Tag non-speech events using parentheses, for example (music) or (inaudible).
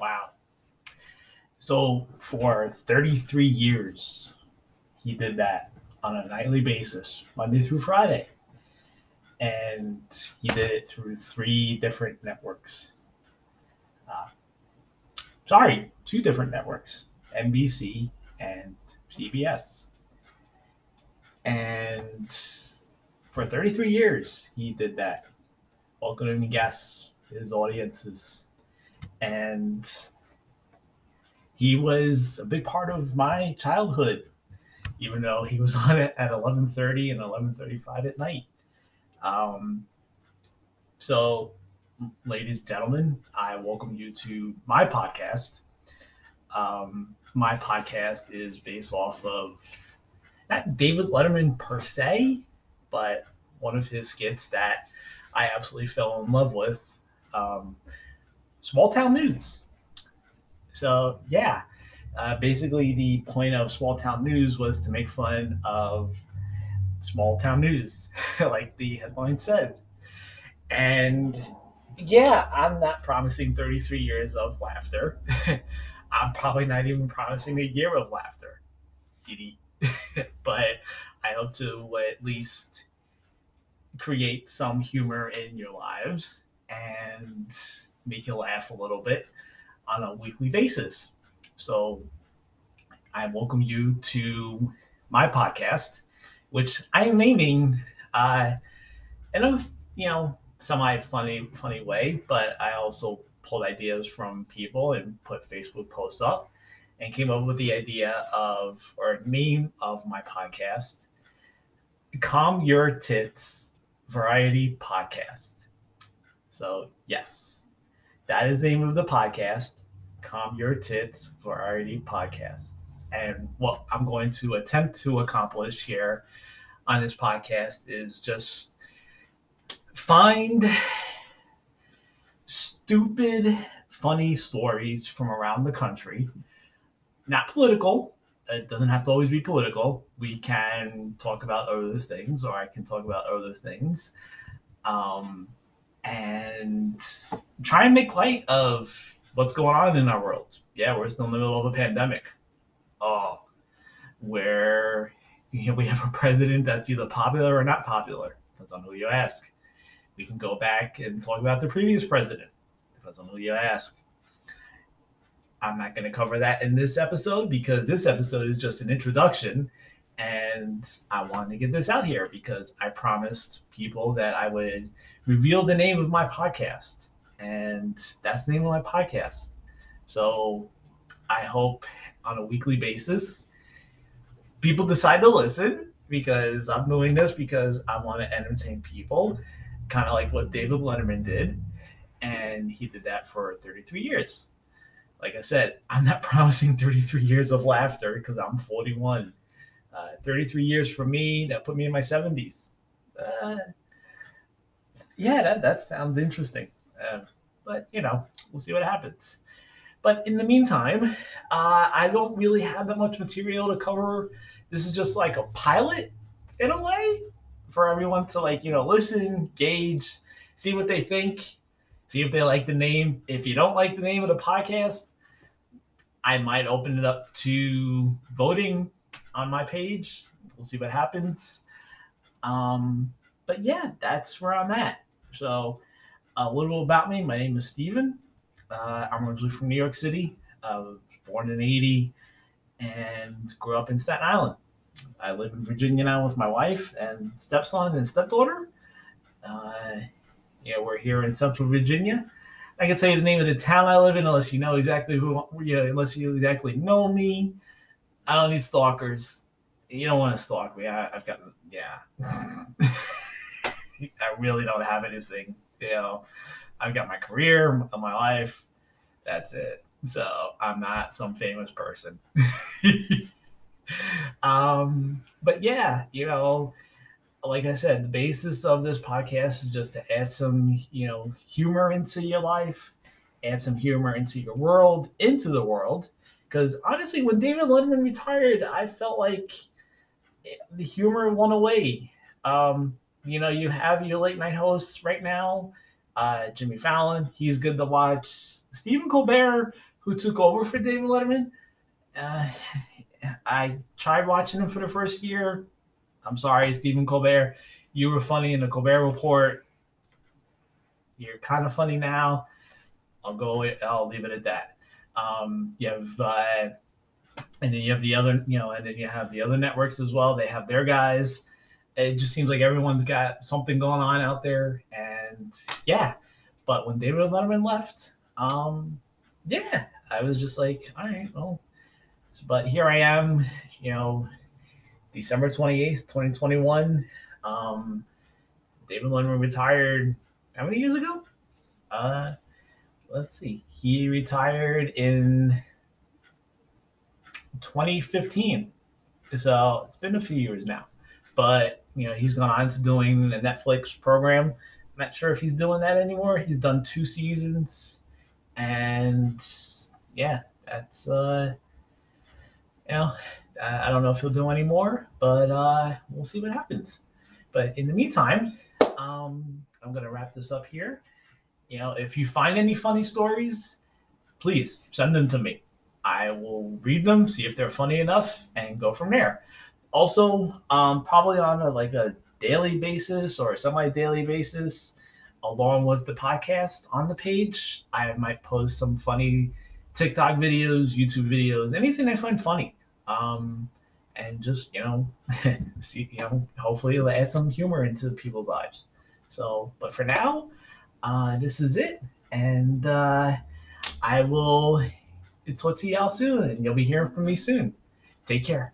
Wow. So for 33 years, he did that on a nightly basis, Monday through Friday. And he did it through three different networks. Uh, sorry, two different networks NBC and CBS. And for 33 years, he did that, welcoming guests, his audiences. And he was a big part of my childhood, even though he was (laughs) on it at 11:30 and 11:35 at night. Um, so, ladies and gentlemen, I welcome you to my podcast. Um, my podcast is based off of not David Letterman per se, but one of his skits that I absolutely fell in love with. Um, small town news. So yeah, uh, basically the point of small town news was to make fun of small town news, (laughs) like the headline said. And yeah, I'm not promising 33 years of laughter. (laughs) I'm probably not even promising a year of laughter. Did he? (laughs) but I hope to at least create some humor in your lives and make you laugh a little bit on a weekly basis. So I welcome you to my podcast, which I am naming uh, in a you know semi funny funny way, but I also pulled ideas from people and put Facebook posts up and came up with the idea of or name of my podcast calm your tits variety podcast so yes that is the name of the podcast calm your tits variety podcast and what i'm going to attempt to accomplish here on this podcast is just find stupid funny stories from around the country not political. It doesn't have to always be political. We can talk about other things, or I can talk about other things, um, and try and make light of what's going on in our world. Yeah, we're still in the middle of a pandemic. Oh, where you know, we have a president that's either popular or not popular. Depends on who you ask. We can go back and talk about the previous president. Depends on who you ask. I'm not going to cover that in this episode because this episode is just an introduction. And I wanted to get this out here because I promised people that I would reveal the name of my podcast. And that's the name of my podcast. So I hope on a weekly basis, people decide to listen because I'm doing this because I want to entertain people, kind of like what David Letterman did. And he did that for 33 years like I said, I'm not (laughs) promising 33 years of laughter because I'm 41. Uh, 33 years for me, that put me in my 70s. Uh, yeah, that, that sounds interesting. Uh, but, you know, we'll see what happens. But in the meantime, uh, I don't really have that much material to cover. This is just like a pilot in a way for everyone to, like, you know, listen, gauge, see what they think, see if they like the name. If you don't like the name of the podcast, I might open it up to voting on my page. We'll see what happens. Um, but yeah, that's where I'm at. So, a little about me. My name is Steven. Uh, I'm originally from New York City. I was born in 80 and grew up in Staten Island. I live in Virginia now with my wife and stepson and stepdaughter. Uh, yeah, we're here in Central Virginia. I can tell you the name of the town I live in unless you know exactly who, you know, unless you exactly know me. I don't need stalkers. You don't want to stalk me. I, have got, yeah. (laughs) I really don't have anything. You know, I've got my career, my life. That's it. So I'm not some famous person. (laughs) um, but yeah, you know, like I said, the basis of this podcast is just to add some, you know, humor into your life, add some humor into your world, into the world. Because honestly, when David Letterman retired, I felt like the humor went away. Um, you know, you have your late night hosts right now, uh, Jimmy Fallon, he's good to watch. Stephen Colbert who took over for David Letterman. Uh, (laughs) I tried watching him for the first year. I'm sorry, Stephen Colbert. You were funny in the Colbert Report. You're kind of funny now. I'll go. I'll leave it at that. Um, you have, uh, and then you have the other, you know, and then you have the other networks as well. They have their guys. It just seems like everyone's got something going on out there, and yeah. But when David Letterman left, um, yeah, I was just like, all right, well, but here I am, you know, December 28th, 2021. Um, David Letterman retired how many years ago? Uh, let's see. He retired in 2015. So it's been a few years now. But, you know, he's gone on to doing a Netflix program. I'm not sure if he's doing that anymore. He's done two seasons. And yeah, that's, uh, you know, I don't know if he'll do any more, but uh, we'll see what happens. But in the meantime, um, I'm going to wrap this up here. You know, if you find any funny stories, please send them to me. I will read them, see if they're funny enough, and go from there. Also, um, probably on a, like a daily basis or semi-daily basis, along with the podcast on the page, I might post some funny TikTok videos, YouTube videos, anything I find funny. Um, and just you know, (laughs) see you know, hopefully it'll add some humor into people's lives. So, but for now, uh, this is it, and uh, I will talk to y'all soon, and you'll be hearing from me soon. Take care.